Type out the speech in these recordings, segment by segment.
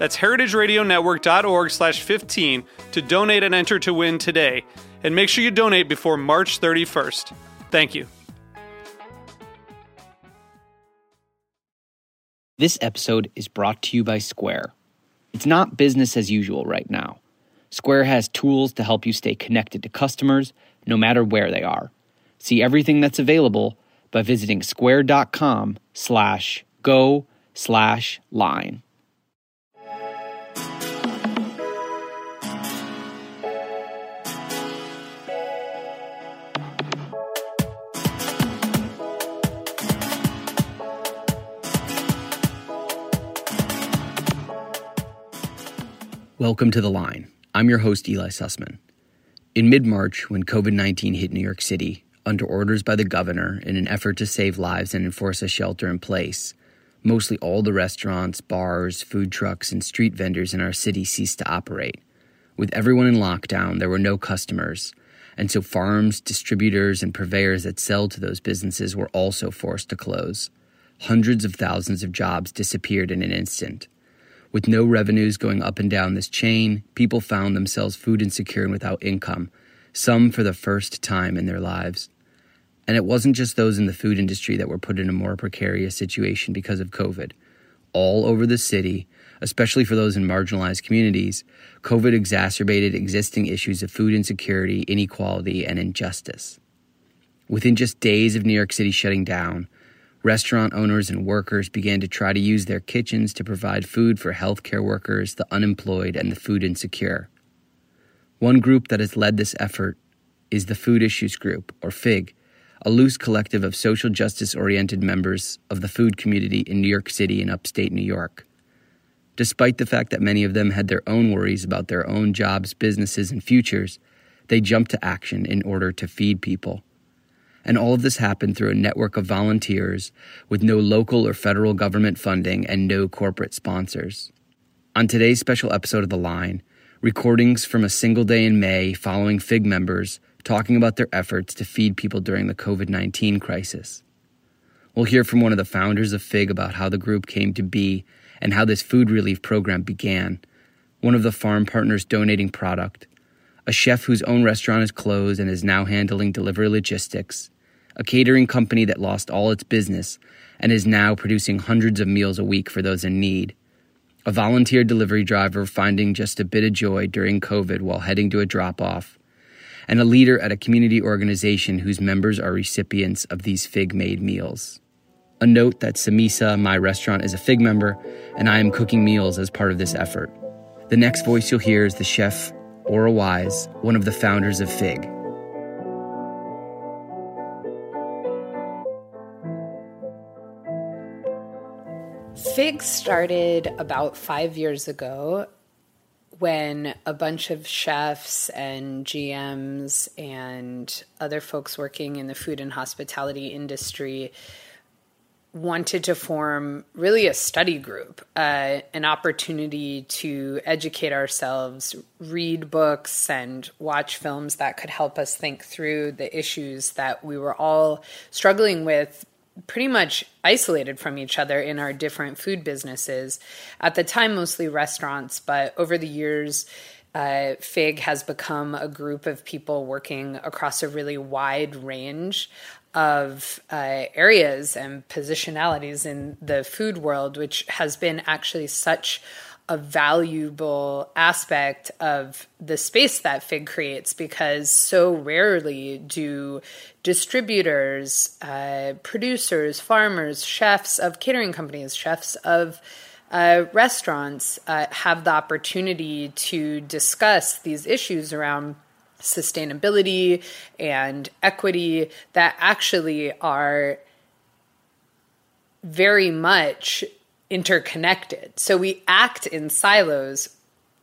That's heritageradionetwork.org slash 15 to donate and enter to win today. And make sure you donate before March 31st. Thank you. This episode is brought to you by Square. It's not business as usual right now. Square has tools to help you stay connected to customers no matter where they are. See everything that's available by visiting square.com slash go slash line. Welcome to The Line. I'm your host, Eli Sussman. In mid March, when COVID 19 hit New York City, under orders by the governor in an effort to save lives and enforce a shelter in place, mostly all the restaurants, bars, food trucks, and street vendors in our city ceased to operate. With everyone in lockdown, there were no customers, and so farms, distributors, and purveyors that sell to those businesses were also forced to close. Hundreds of thousands of jobs disappeared in an instant. With no revenues going up and down this chain, people found themselves food insecure and without income, some for the first time in their lives. And it wasn't just those in the food industry that were put in a more precarious situation because of COVID. All over the city, especially for those in marginalized communities, COVID exacerbated existing issues of food insecurity, inequality, and injustice. Within just days of New York City shutting down, Restaurant owners and workers began to try to use their kitchens to provide food for healthcare workers, the unemployed, and the food insecure. One group that has led this effort is the Food Issues Group, or FIG, a loose collective of social justice oriented members of the food community in New York City and upstate New York. Despite the fact that many of them had their own worries about their own jobs, businesses, and futures, they jumped to action in order to feed people. And all of this happened through a network of volunteers with no local or federal government funding and no corporate sponsors. On today's special episode of The Line, recordings from a single day in May following FIG members talking about their efforts to feed people during the COVID 19 crisis. We'll hear from one of the founders of FIG about how the group came to be and how this food relief program began, one of the farm partners donating product, a chef whose own restaurant is closed and is now handling delivery logistics, a catering company that lost all its business and is now producing hundreds of meals a week for those in need, a volunteer delivery driver finding just a bit of joy during COVID while heading to a drop off, and a leader at a community organization whose members are recipients of these fig made meals. A note that Samesa, my restaurant, is a fig member, and I am cooking meals as part of this effort. The next voice you'll hear is the chef Ora Wise, one of the founders of FIG. FIG started about five years ago when a bunch of chefs and GMs and other folks working in the food and hospitality industry wanted to form really a study group, uh, an opportunity to educate ourselves, read books, and watch films that could help us think through the issues that we were all struggling with. Pretty much isolated from each other in our different food businesses. At the time, mostly restaurants, but over the years, uh, FIG has become a group of people working across a really wide range of uh, areas and positionalities in the food world, which has been actually such a valuable aspect of the space that Fig creates because so rarely do distributors, uh, producers, farmers, chefs of catering companies, chefs of uh, restaurants uh, have the opportunity to discuss these issues around sustainability and equity that actually are very much interconnected. So we act in silos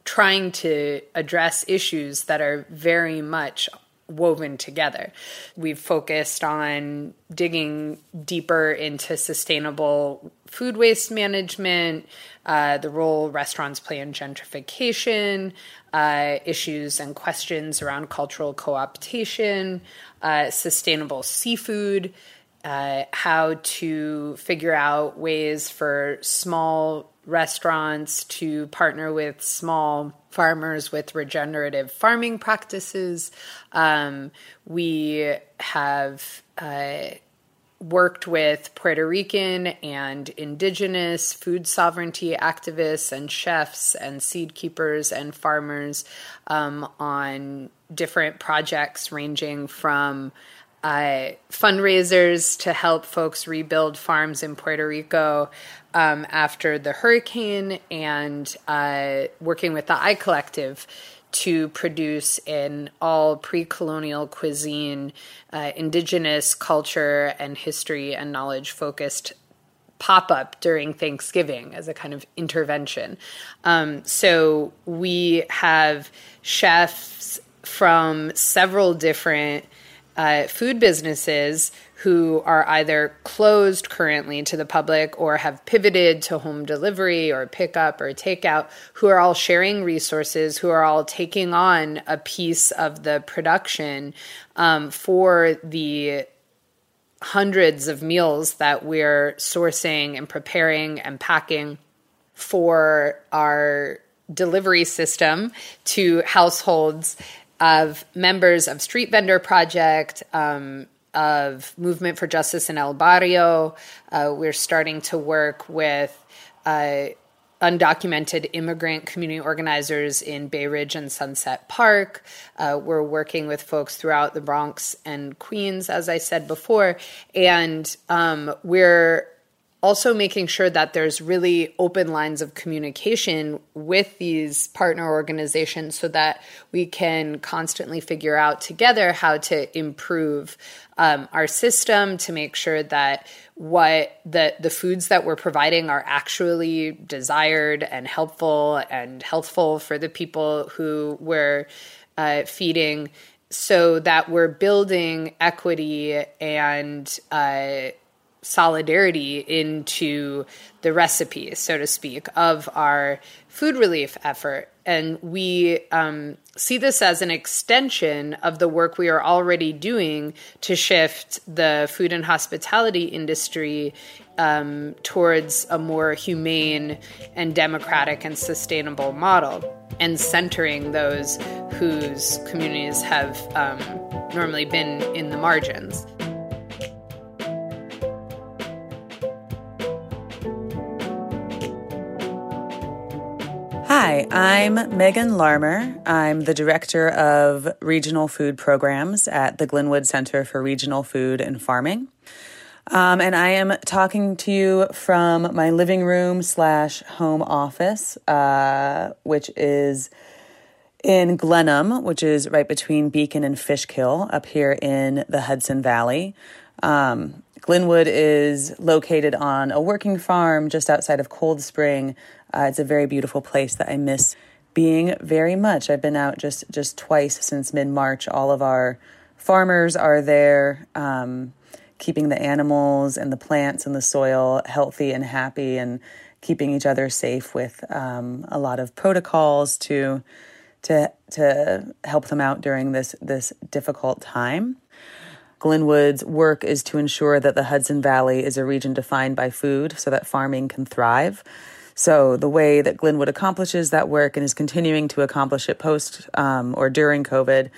trying to address issues that are very much woven together. We've focused on digging deeper into sustainable food waste management, uh, the role restaurants play in gentrification, uh, issues and questions around cultural co optation, uh, sustainable seafood. Uh, how to figure out ways for small restaurants to partner with small farmers with regenerative farming practices. Um, we have uh, worked with Puerto Rican and indigenous food sovereignty activists and chefs and seed keepers and farmers um, on different projects ranging from uh, fundraisers to help folks rebuild farms in Puerto Rico um, after the hurricane and uh, working with the I Collective to produce an all pre colonial cuisine, uh, indigenous culture and history and knowledge focused pop up during Thanksgiving as a kind of intervention. Um, so we have chefs from several different uh, food businesses who are either closed currently to the public or have pivoted to home delivery or pickup or takeout, who are all sharing resources, who are all taking on a piece of the production um, for the hundreds of meals that we're sourcing and preparing and packing for our delivery system to households of members of Street Vendor Project, um, of Movement for Justice in El Barrio. Uh, we're starting to work with uh, undocumented immigrant community organizers in Bay Ridge and Sunset Park. Uh, we're working with folks throughout the Bronx and Queens, as I said before. And um, we're also making sure that there's really open lines of communication with these partner organizations so that we can constantly figure out together how to improve um, our system to make sure that what the the foods that we're providing are actually desired and helpful and healthful for the people who we're uh, feeding. So that we're building equity and uh, solidarity into the recipe, so to speak, of our food relief effort. And we um, see this as an extension of the work we are already doing to shift the food and hospitality industry um, towards a more humane and democratic and sustainable model and centering those whose communities have um, normally been in the margins. Hi, I'm Megan Larmer. I'm the Director of Regional Food Programs at the Glynwood Center for Regional Food and Farming. Um, and I am talking to you from my living room slash home office, uh, which is in Glenham, which is right between Beacon and Fishkill up here in the Hudson Valley. Um, Glynwood is located on a working farm just outside of Cold Spring, uh, it's a very beautiful place that I miss being very much. I've been out just just twice since mid March. All of our farmers are there, um, keeping the animals and the plants and the soil healthy and happy, and keeping each other safe with um, a lot of protocols to to to help them out during this this difficult time. Glynwood's work is to ensure that the Hudson Valley is a region defined by food so that farming can thrive. So the way that Glynwood accomplishes that work and is continuing to accomplish it post um, or during COVID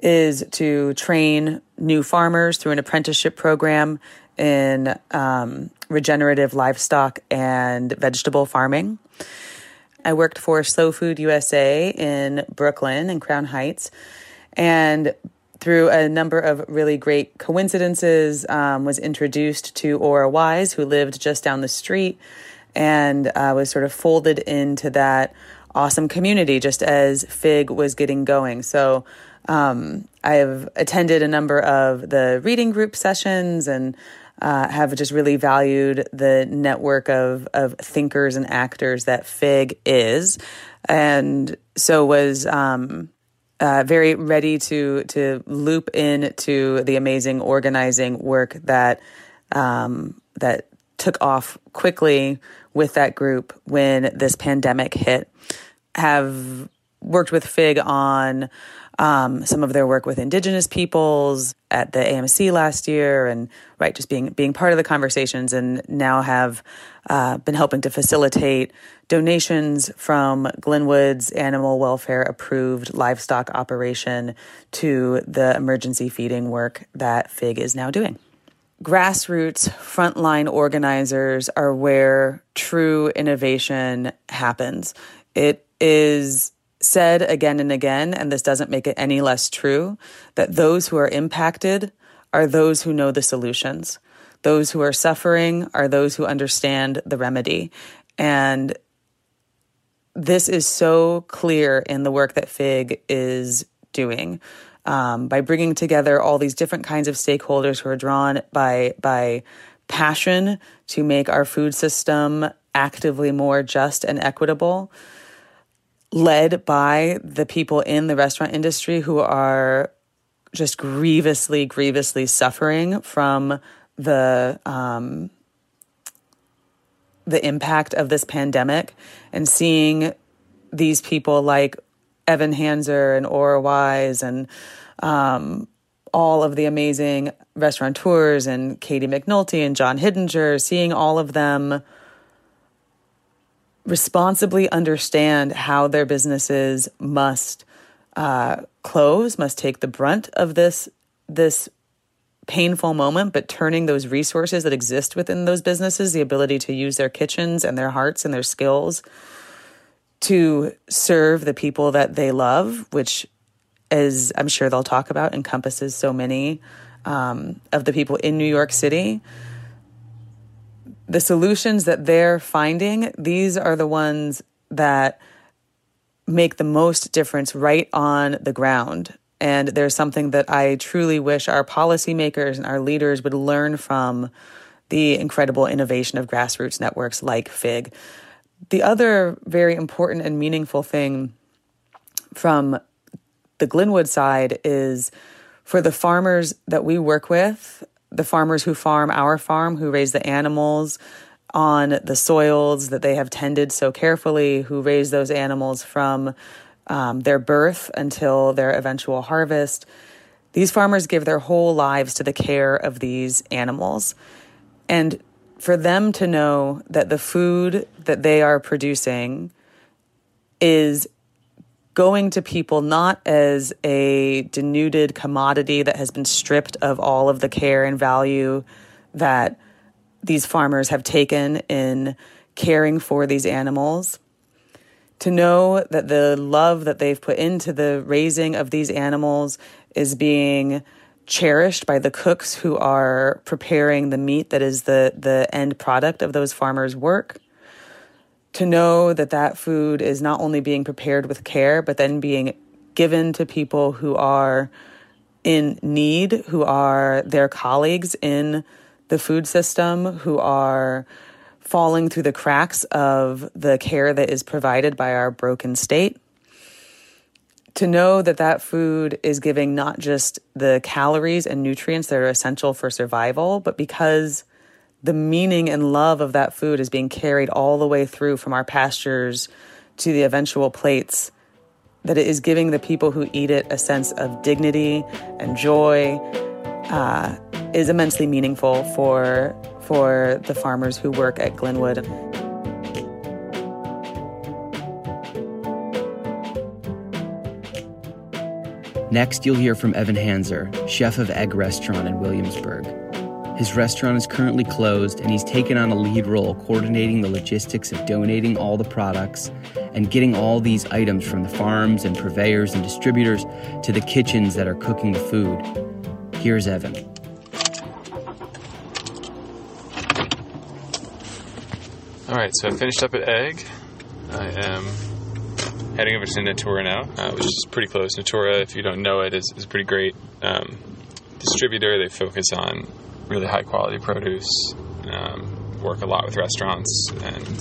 is to train new farmers through an apprenticeship program in um, regenerative livestock and vegetable farming. I worked for Slow Food USA in Brooklyn and Crown Heights. And through a number of really great coincidences, um, was introduced to Ora Wise, who lived just down the street, and uh, was sort of folded into that awesome community just as Fig was getting going. So um, I have attended a number of the reading group sessions and uh, have just really valued the network of of thinkers and actors that Fig is, and so was um, uh, very ready to to loop in to the amazing organizing work that um, that took off quickly with that group when this pandemic hit. Have worked with Fig on um, some of their work with Indigenous peoples at the AMC last year, and right, just being being part of the conversations, and now have uh, been helping to facilitate donations from Glynwood's animal welfare approved livestock operation to the emergency feeding work that FIG is now doing. Grassroots frontline organizers are where true innovation happens. It is said again and again, and this doesn't make it any less true, that those who are impacted are those who know the solutions. Those who are suffering are those who understand the remedy. And this is so clear in the work that FIG is doing. Um, by bringing together all these different kinds of stakeholders who are drawn by by passion to make our food system actively more just and equitable led by the people in the restaurant industry who are just grievously, grievously suffering from the um, the impact of this pandemic, and seeing these people like Evan Hanczor and Ora Wise and um, all of the amazing restaurateurs and Katie McNulty and John Hiddinger, seeing all of them responsibly understand how their businesses must uh, close, must take the brunt of this this painful moment, but turning those resources that exist within those businesses, the ability to use their kitchens and their hearts and their skills to serve the people that they love, which, as I'm sure they'll talk about, encompasses so many um, of the people in New York City the solutions that they're finding, these are the ones that make the most difference right on the ground. And there's something that I truly wish our policymakers and our leaders would learn from the incredible innovation of grassroots networks like FIG. The other very important and meaningful thing from the Glynwood side is for the farmers that we work with the farmers who farm our farm, who raise the animals on the soils that they have tended so carefully, who raise those animals from um, their birth until their eventual harvest. These farmers give their whole lives to the care of these animals. And for them to know that the food that they are producing is going to people not as a denuded commodity that has been stripped of all of the care and value that these farmers have taken in caring for these animals. To know that the love that they've put into the raising of these animals is being cherished by the cooks who are preparing the meat that is the, the end product of those farmers' work to know that that food is not only being prepared with care, but then being given to people who are in need, who are their colleagues in the food system, who are falling through the cracks of the care that is provided by our broken state. To know that that food is giving not just the calories and nutrients that are essential for survival, but because the meaning and love of that food is being carried all the way through from our pastures to the eventual plates, that it is giving the people who eat it a sense of dignity and joy uh, is immensely meaningful for, for the farmers who work at Glynwood. Next, you'll hear from Evan Hanczor, chef of Egg Restaurant in Williamsburg. His restaurant is currently closed, and he's taken on a lead role coordinating the logistics of donating all the products and getting all these items from the farms and purveyors and distributors to the kitchens that are cooking the food. Here's Evan. All right, so I finished up at Egg. I am heading over to Natoora now, uh, which is pretty close. Natoora, if you don't know it, is, is a pretty great um, distributor. They focus on really high quality produce, um, work a lot with restaurants, and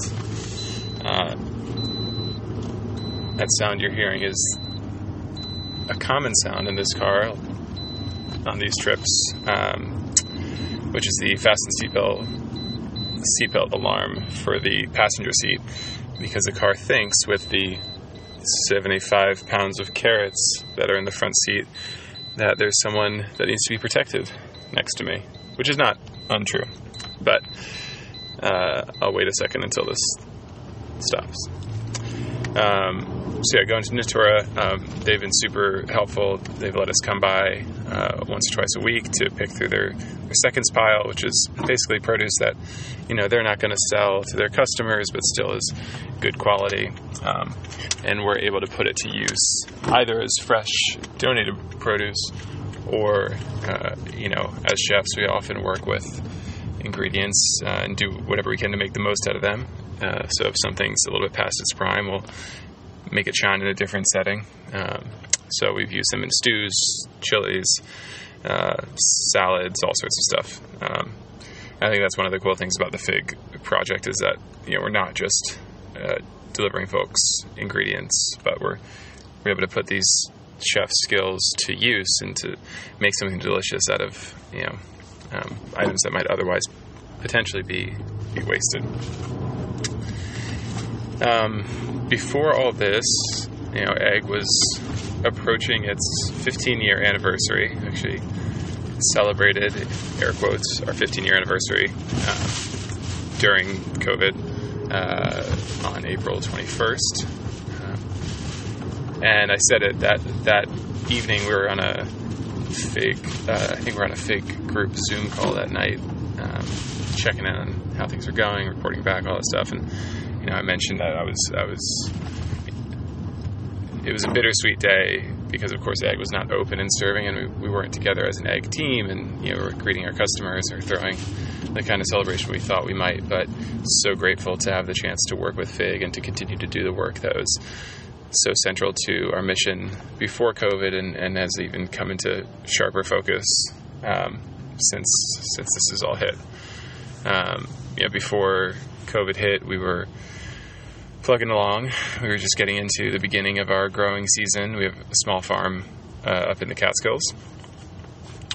uh, that sound you're hearing is a common sound in this car on these trips, um, which is the fasten seatbelt seatbelt alarm for the passenger seat because the car thinks with the 75 pounds of carrots that are in the front seat that there's someone that needs to be protected next to me, which is not untrue. But uh, I'll wait a second until this stops. Um, so yeah, going to Natoora, um, they've been super helpful. They've let us come by uh, once or twice a week to pick through their, their seconds pile, which is basically produce that you know they're not going to sell to their customers, but still is good quality, um, and we're able to put it to use either as fresh donated produce or uh, you know as chefs we often work with ingredients uh, and do whatever we can to make the most out of them. Uh, so if something's a little bit past its prime, we'll make it shine in a different setting. Um, so we've used them in stews, chilies, uh, salads, all sorts of stuff. Um, I think that's one of the cool things about the Fig project is that you know we're not just uh, delivering folks ingredients, but we're we're able to put these chef skills to use and to make something delicious out of you know um, items that might otherwise potentially be be wasted. Um, before all this, you know, Egg was approaching its 15 year anniversary. Actually, celebrated, air quotes, our 15 year anniversary uh, during COVID uh, on April 21st. And I said it that that evening we were on a fig, uh, I think we are on a fig group Zoom call that night, um, checking in on how things are going, reporting back, all that stuff. And, you know, I mentioned that I was, I was, it was a bittersweet day because of course egg was not open and serving and we, we weren't together as an egg team and you know we are greeting our customers or throwing the kind of celebration we thought we might but so grateful to have the chance to work with fig and to continue to do the work that was so central to our mission before covid and, and has even come into sharper focus um, since since this has all hit um, you know before covid hit we were plugging along. We were just getting into the beginning of our growing season. We have a small farm uh, up in the Catskills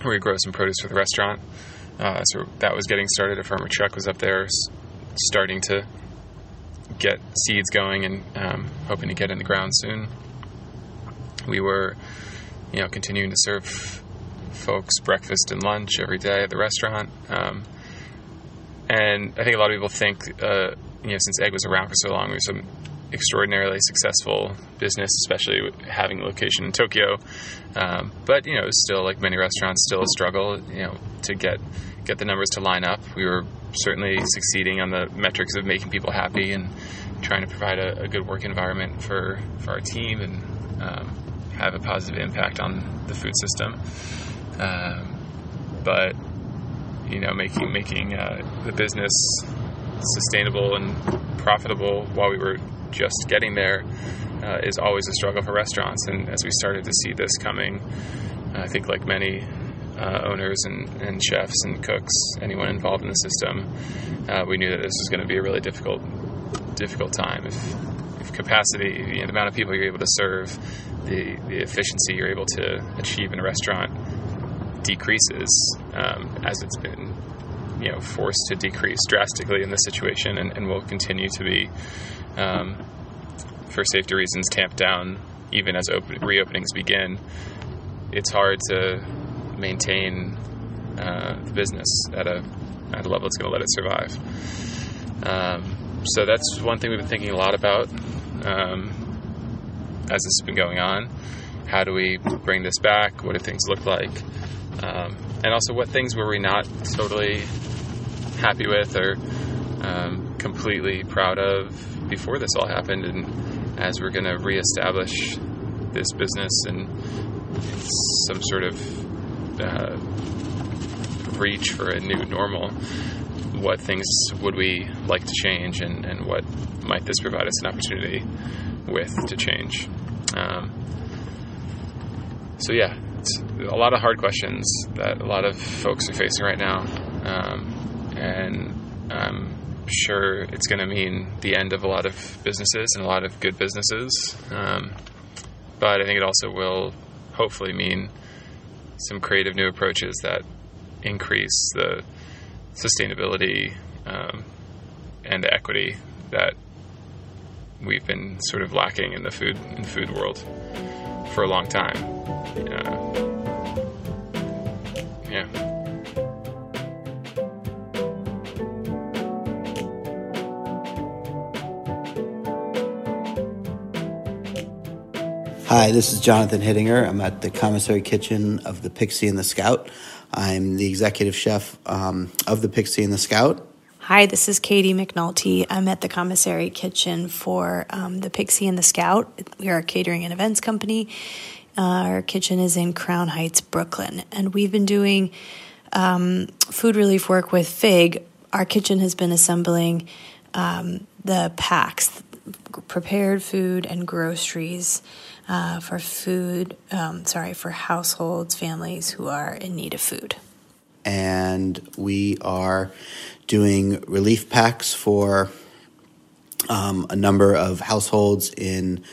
where we grow some produce for the restaurant. Uh, so that was getting started. A farmer Chuck was up there starting to get seeds going and um, hoping to get in the ground soon. We were, you know, continuing to serve folks breakfast and lunch every day at the restaurant. Um, and I think a lot of people think uh, you know, since Egg was around for so long, we were some extraordinarily successful business, especially having a location in Tokyo. Um, but you know, it was still like many restaurants, still a struggle. You know, to get get the numbers to line up. We were certainly succeeding on the metrics of making people happy and trying to provide a, a good work environment for for our team and um, have a positive impact on the food system. Um, but you know, making making uh, the business sustainable and profitable while we were just getting there uh, is always a struggle for restaurants. And as we started to see this coming, I think like many uh, owners and, and, chefs and cooks, anyone involved in the system, uh, we knew that this was going to be a really difficult, difficult time. If, if capacity, you know, the amount of people you're able to serve, the, the efficiency you're able to achieve in a restaurant decreases um, as it's been you know forced to decrease drastically in this situation, and, and will continue to be, um, for safety reasons, tamped down even as open, reopenings begin. It's hard to maintain uh, the business at a at a level that's going to let it survive. Um, so that's one thing we've been thinking a lot about um, as this has been going on. How do we bring this back? What do things look like? Um, and also, what things were we not totally happy with or um, completely proud of before this all happened, and as we're going to reestablish this business and some sort of uh, reach for a new normal, what things would we like to change and, and what might this provide us an opportunity with to change? Um, so, yeah, a lot of hard questions that a lot of folks are facing right now. Um, and I'm sure it's going to mean the end of a lot of businesses and a lot of good businesses. Um, but I think it also will hopefully mean some creative new approaches that increase the sustainability um, and equity that we've been sort of lacking in the food in the food world for a long time. Uh, Hi, this is Jonathan Hittinger. I'm at the commissary kitchen of the Pixie and the Scout. I'm the executive chef um, of the Pixie and the Scout. Hi, this is Katie McNulty. I'm at the commissary kitchen for um, the Pixie and the Scout. We are a catering and events company. Uh, our kitchen is in Crown Heights, Brooklyn, and we've been doing um, food relief work with FIG. Our kitchen has been assembling um, the packs, prepared food and groceries uh, for food, um, sorry, for households, families who are in need of food. And we are doing relief packs for um, a number of households in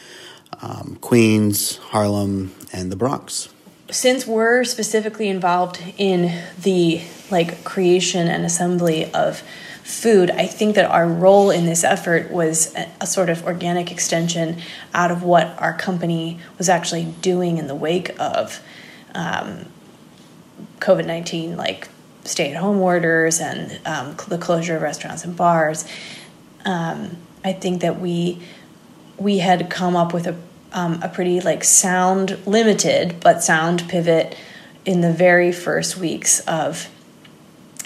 um, Queens, Harlem, and the Bronx. Since we're specifically involved in the like creation and assembly of food, I think that our role in this effort was a, a, sort of organic extension out of what our company was actually doing in the wake of um, COVID 19, like stay at home orders and um, the closure of restaurants and bars. Um, I think that we we had come up with a um, a pretty like sound limited but sound pivot in the very first weeks of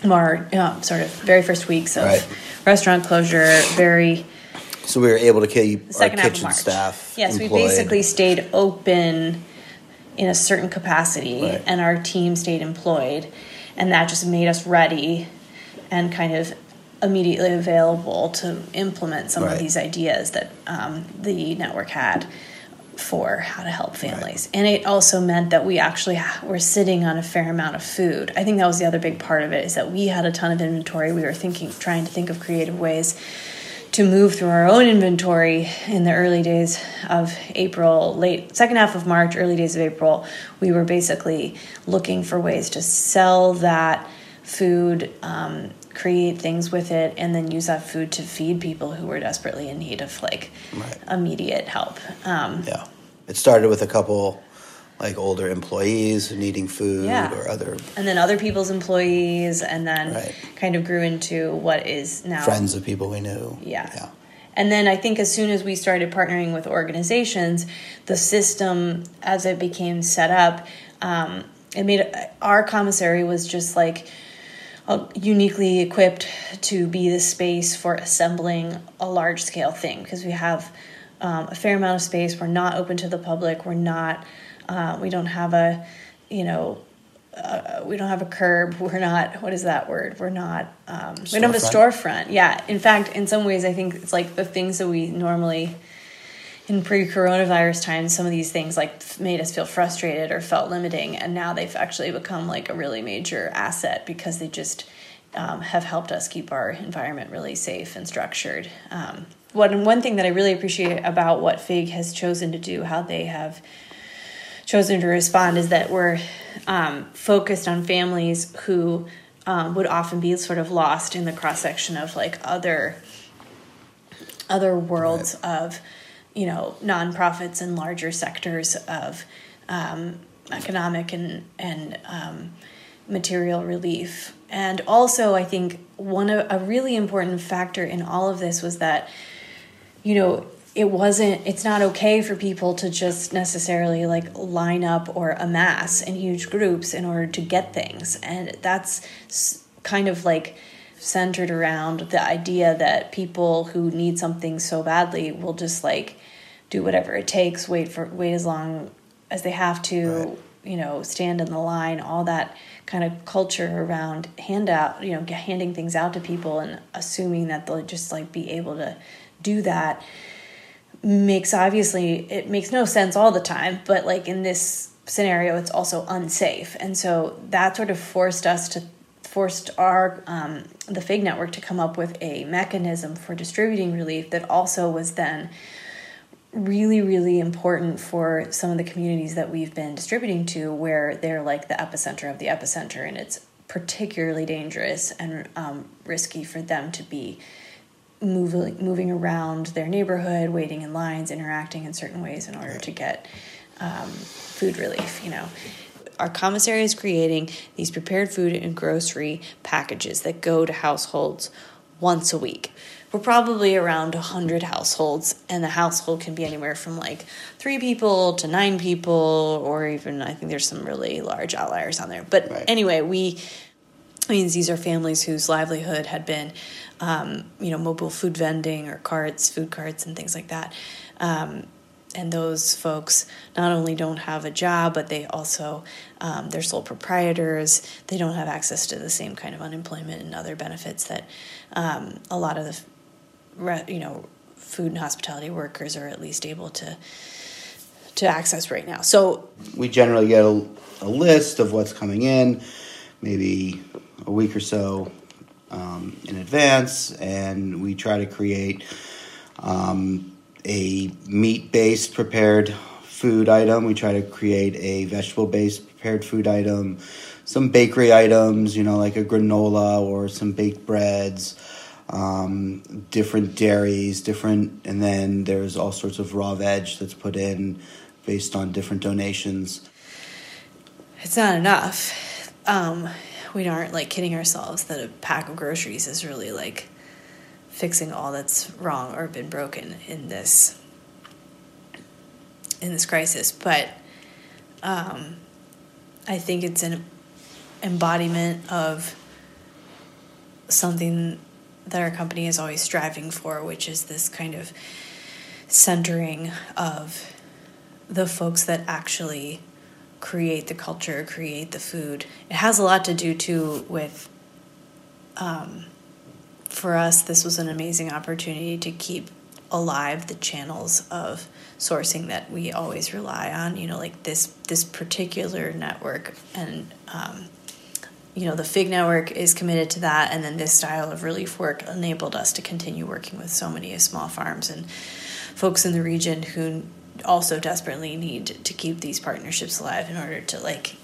more uh, sort of very first weeks of right. restaurant closure, very. So we were able to keep our kitchen staff. Yes, employed. we basically stayed open in a certain capacity, right. and our team stayed employed, and that just made us ready and kind of immediately available to implement some right. of these ideas that um, the network had for how to help families. Right. And it also meant that we actually were sitting on a fair amount of food. I think that was the other big part of it is that we had a ton of inventory. We were thinking trying to think of creative ways to move through our own inventory in the early days of April, late second half of March, early days of April. We were basically looking for ways to sell that food um, create things with it and then use that food to feed people who were desperately in need of like right. immediate help um, yeah it started with a couple like older employees needing food yeah. or other and then other people's employees and then right. kind of grew into what is now friends of people we knew yeah yeah and then I think as soon as we started partnering with organizations, the system as it became set up, um, it made our commissary was just like uniquely equipped to be the space for assembling a large scale thing because we have um, a fair amount of space. We're not open to the public. We're not. Uh, we don't have a, you know, uh, we don't have a curb. We're not. What is that word? We're not. Um, we don't have a storefront. Yeah. In fact, in some ways, I think it's like the things that we normally in pre-coronavirus times some of these things like made us feel frustrated or felt limiting and now they've actually become like a really major asset because they just um, have helped us keep our environment really safe and structured um, one, one thing that i really appreciate about what fig has chosen to do how they have chosen to respond is that we're um, focused on families who um, would often be sort of lost in the cross section of like other other worlds right. of you know nonprofits and larger sectors of um, economic and and um, material relief. And also, I think one of, a really important factor in all of this was that you know it wasn't it's not okay for people to just necessarily like line up or amass in huge groups in order to get things and that's kind of like centered around the idea that people who need something so badly will just like do whatever it takes, wait for wait as long as they have to, Right. you know, stand in the line, all that kind of culture around handout, you know, handing things out to people and assuming that they'll just like be able to do that makes obviously it makes no sense all the time, but like in this scenario, it's also unsafe, and so that sort of forced us to forced our um, the Fig network to come up with a mechanism for distributing relief that also was then really really important for some of the communities that we've been distributing to where they're like the epicenter of the epicenter and it's particularly dangerous and um, risky for them to be moving moving around their neighborhood waiting in lines interacting in certain ways in order to get um, food relief you know our commissary is creating these prepared food and grocery packages that go to households once a week. We're probably around 100 households and the household can be anywhere from like three people to nine people or even i think there's some really large outliers on there. But Right. anyway we means these are families whose livelihood had been um, you know mobile food vending or carts food carts and things like that. Um, and those folks not only don't have a job but they also um, they're sole proprietors. They don't have access to the same kind of unemployment and other benefits that um, a lot of the you know food and hospitality workers are at least able to to access right now. So we generally get a, a list of what's coming in, maybe a week or so um, in advance, and we try to create um, a meat based prepared food item. We try to create a vegetable based prepared food item, some bakery items, you know, like a granola or some baked breads. Um, different dairies, different, and then there's all sorts of raw veg that's put in based on different donations. it's not enough. Um, we aren't like kidding ourselves that a pack of groceries is really like fixing all that's wrong or been broken in this in this crisis. But um, I think it's an embodiment of something that our company is always striving for, which is this kind of centering of the folks that actually create the culture, create the food. It has a lot to do too with, um, for us, this was an amazing opportunity to keep alive the channels of sourcing that we always rely on. You know, like this this particular network and. Um, you know the fig network is committed to that and then this style of relief work enabled us to continue working with so many small farms and folks in the region who also desperately need to keep these partnerships alive in order to like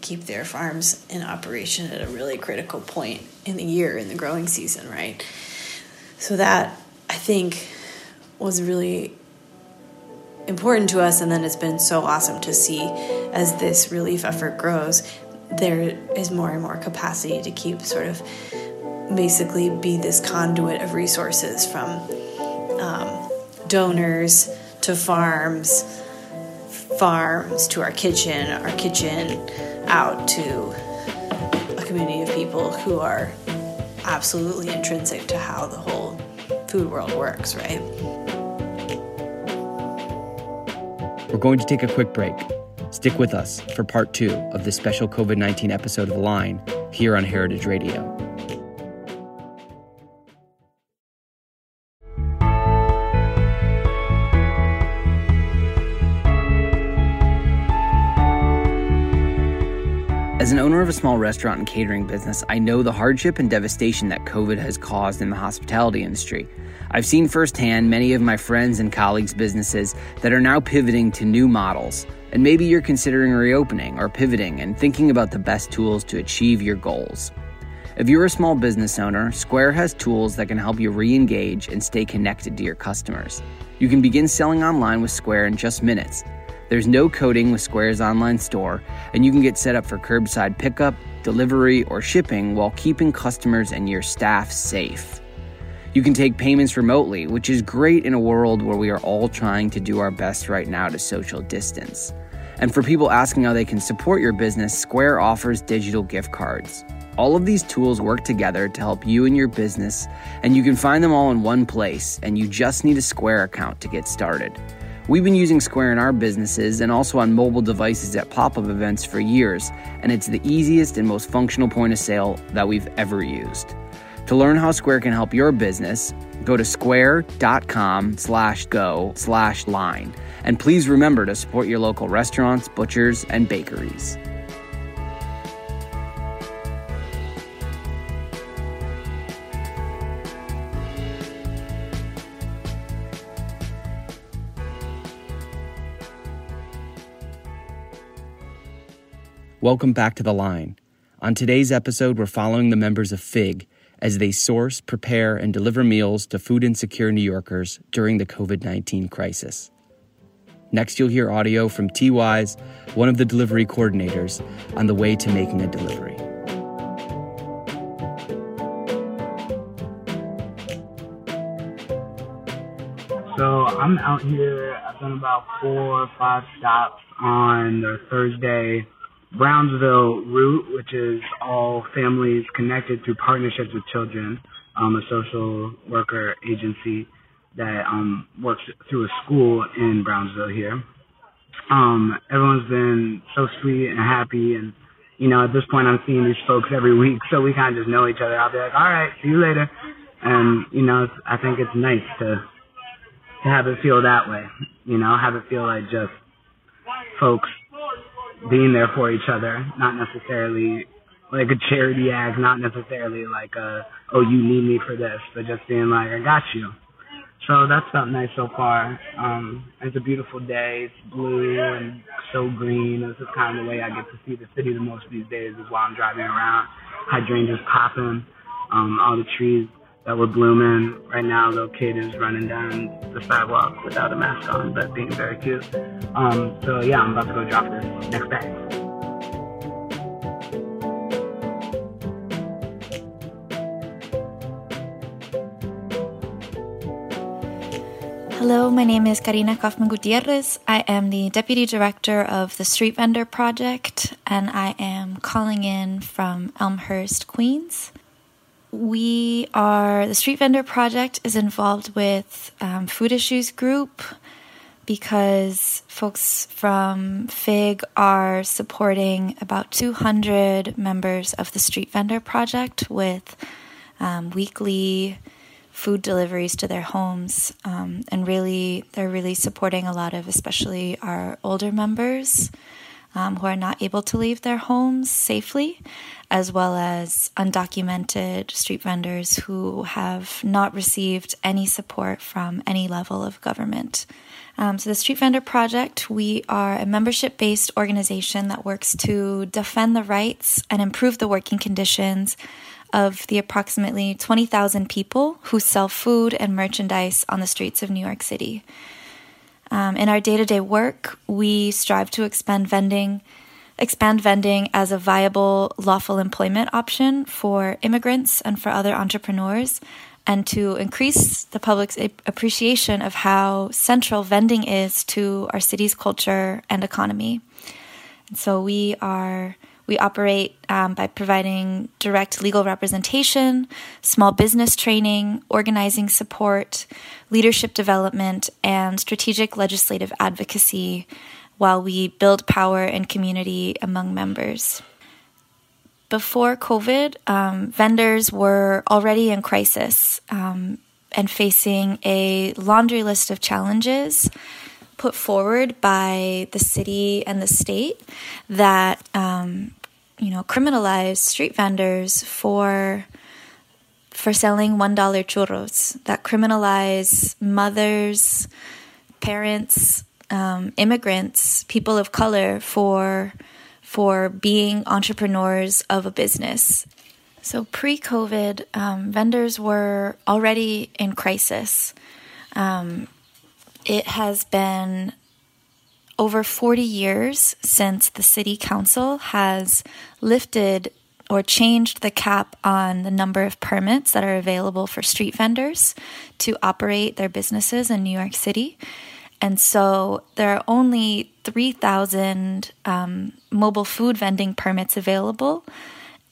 keep their farms in operation at a really critical point in the year in the growing season right? So that i think was really important to us and then it's been so awesome to see as this relief effort grows there is more and more capacity to keep sort of basically be this conduit of resources from um, donors to farms farms to our kitchen our kitchen out to a community of people who are absolutely intrinsic to how the whole food world works right We're going to take a quick break. Stick with us for part two of this special COVID 19 episode of The Line here on Heritage Radio. Owner of a small restaurant and catering business, I know the hardship and devastation that COVID has caused in the hospitality industry. I've seen firsthand many of my friends and colleagues' businesses that are now pivoting to new models. And maybe you're considering reopening or pivoting and thinking about the best tools to achieve your goals. If you're a small business owner, Square has tools that can help you re engage and stay connected to your customers. You can begin selling online with Square in just minutes. There's no coding with Square's online store, and you can get set up for curbside pickup, delivery, or shipping while keeping customers and your staff safe. You can take payments remotely, which is great in a world where we are all trying to do our best right now to social distance. And for people asking how they can support your business, Square offers digital gift cards. All of these tools work together to help you and your business, and you can find them all in one place, and you just need a Square account to get started. We've been using Square in our businesses and also on mobile devices at pop up events for years, and it's the easiest and most functional point of sale that we've ever used. To learn how Square can help your business, go to square.com slash go slash line. And please remember to support your local restaurants, butchers, and bakeries. Welcome back to The Line. On today's episode, we're following the members of FIG as they source, prepare, and deliver meals to food insecure New Yorkers during the COVID 19 crisis. Next, you'll hear audio from T Wise, one of the delivery coordinators, on the way to making a delivery. So I'm out here. I've done about four or five stops on Thursday Brownsville route, which is all families connected through partnerships with children, um, a social worker agency that um, works through a school in Brownsville here. Um, everyone's been so sweet and happy, and you know, at this point, I'm seeing these folks every week, so we kind of just know each other. I'll be like, "All right, see you later," and you know, I think it's nice to to have it feel that way. You know, have it feel like just folks being there for each other, not necessarily like a charity act, not necessarily like a oh you need me for this, but just being like I got you. So that's felt nice so far. Um, it's a beautiful day. It's blue and so green. This is kind of the way I get to see the city the most these days is while I'm driving around. Hydrangeas popping, um, all the trees that were blooming. Right now, little kid is running down the sidewalk without a mask on, but being very cute. Um, so yeah, I'm about to go drop this next bag. Hello, my name is Karina Kaufman Gutierrez. I am the Deputy Director of the Street Vendor Project, and I am calling in from Elmhurst, Queens we are the Street Vendor Project is involved with um, Food Issues Group because folks from FIG are supporting about 200 members of the Street Vendor Project with um, weekly food deliveries to their homes. Um, and really, they're really supporting a lot of, especially our older members um, who are not able to leave their homes safely, as well as undocumented street vendors who have not received any support from any level of government. Um, so, the Street Vendor Project, we are a membership based organization that works to defend the rights and improve the working conditions of the approximately 20,000 people who sell food and merchandise on the streets of New York City. Um, in our day to day work, we strive to expand vending, expand vending as a viable, lawful employment option for immigrants and for other entrepreneurs, and to increase the public's appreciation of how central vending is to our city's culture and economy. And so we are we operate um, by providing direct legal representation, small business training, organizing support, leadership development, and strategic legislative advocacy while we build power and community among members. Before COVID, um, vendors were already in crisis um, and facing a laundry list of challenges put forward by the city and the state that um, you know, criminalize street vendors for for selling $1 churros, that criminalize mothers, parents, um, immigrants, people of color for for being entrepreneurs of a business. So pre COVID, um, vendors were already in crisis. Um, it has been over 40 years since the city council has lifted or changed the cap on the number of permits that are available for street vendors to operate their businesses in New York City. And so there are only 3,000 um, mobile food vending permits available.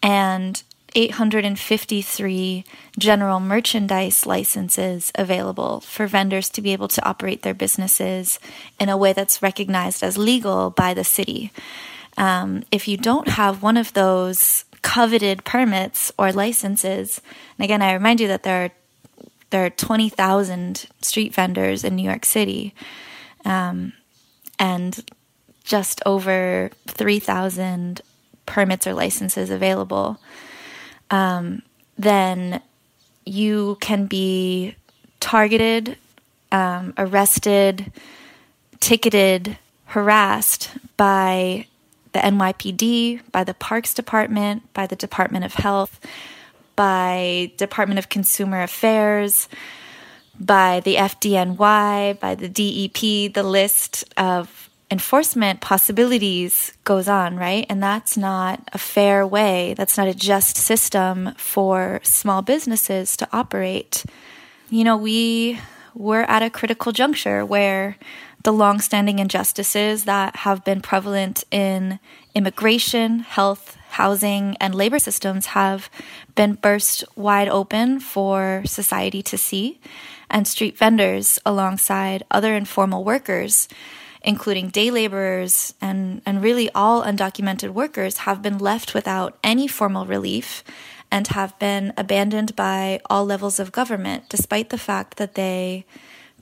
And 853 general merchandise licenses available for vendors to be able to operate their businesses in a way that's recognized as legal by the city. Um, if you don't have one of those coveted permits or licenses, and again, I remind you that there are there are 20,000 street vendors in New York City, um, and just over 3,000 permits or licenses available um, then you can be targeted, um, arrested, ticketed, harassed by the NYPD, by the Parks Department, by the Department of Health, by Department of Consumer Affairs, by the FDNY, by the DEP. The list of enforcement possibilities goes on, right? And that's not a fair way, that's not a just system for small businesses to operate. You know, we we're at a critical juncture where the long-standing injustices that have been prevalent in immigration, health, housing, and labor systems have been burst wide open for society to see. And street vendors, alongside other informal workers, including day laborers and, and really all undocumented workers, have been left without any formal relief and have been abandoned by all levels of government, despite the fact that they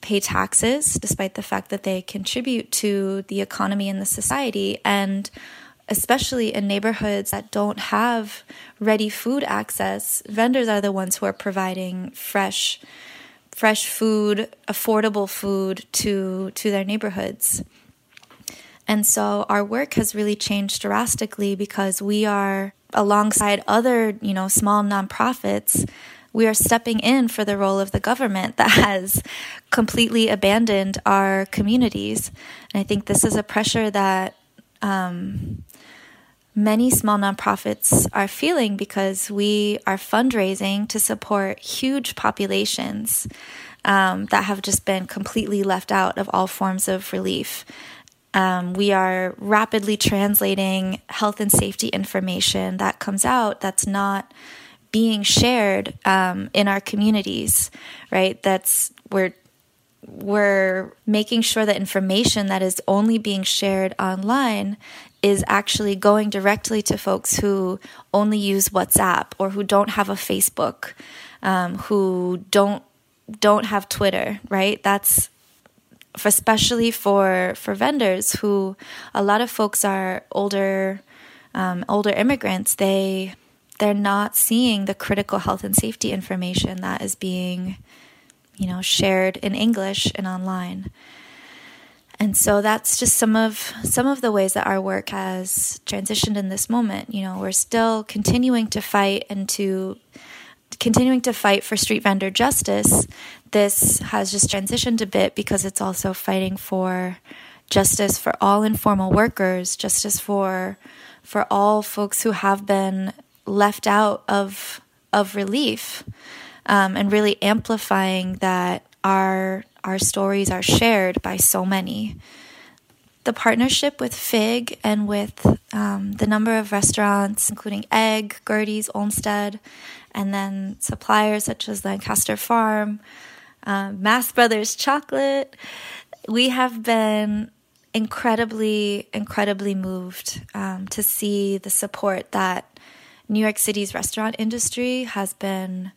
pay taxes, despite the fact that they contribute to the economy and the society, and especially in neighborhoods that don't have ready food access, vendors are the ones who are providing fresh fresh food, affordable food to to their neighborhoods. And so our work has really changed drastically because we are alongside other, you know, small nonprofits, we are stepping in for the role of the government that has completely abandoned our communities. And I think this is a pressure that um, many small nonprofits are feeling because we are fundraising to support huge populations um, that have just been completely left out of all forms of relief. Um, we are rapidly translating health and safety information that comes out that's not being shared um, in our communities, right? That's we're we're making sure that information that is only being shared online is actually going directly to folks who only use WhatsApp or who don't have a Facebook, um, who don't don't have Twitter, right? That's for especially for for vendors who a lot of folks are older um, older immigrants. They they're not seeing the critical health and safety information that is being you know shared in English and online. And so that's just some of some of the ways that our work has transitioned in this moment. You know, we're still continuing to fight and to continuing to fight for street vendor justice. This has just transitioned a bit because it's also fighting for justice for all informal workers, justice for for all folks who have been left out of of relief, um, and really amplifying that our our stories are shared by so many. The partnership with Fig and with um, the number of restaurants, including Egg, Gertie's, Olmsted, and then suppliers such as Lancaster Farm, um, Mast Brothers Chocolate, we have been incredibly, incredibly moved um, to see the support that New York City's restaurant industry has been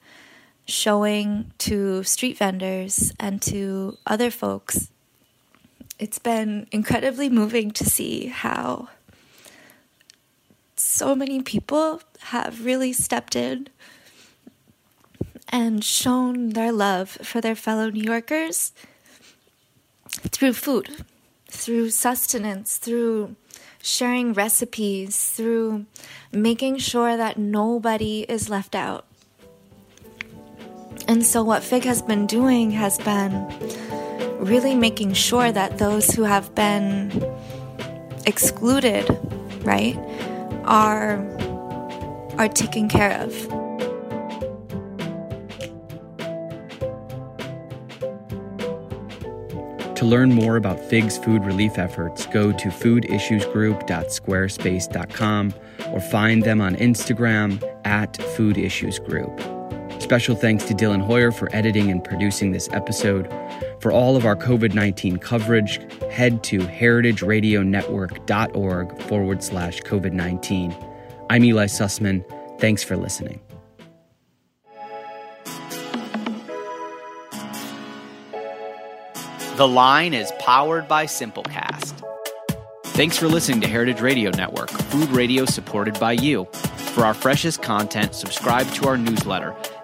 showing to street vendors and to other folks. It's been incredibly moving to see how so many people have really stepped in and shown their love for their fellow New Yorkers through food, through sustenance, through sharing recipes, through making sure that nobody is left out. And so, what FIG has been doing has been really making sure that those who have been excluded, right, are are taken care of. To learn more about FIG's food relief efforts, go to foodissuesgroup.squarespace.com or find them on Instagram at foodissuesgroup. Group. Special thanks to Dylan Hoyer for editing and producing this episode. For all of our COVID 19 coverage, head to heritageradionetwork.org forward slash COVID 19. I'm Eli Sussman. Thanks for listening. The Line is powered by Simplecast. Thanks for listening to Heritage Radio Network, food radio supported by you. For our freshest content, subscribe to our newsletter.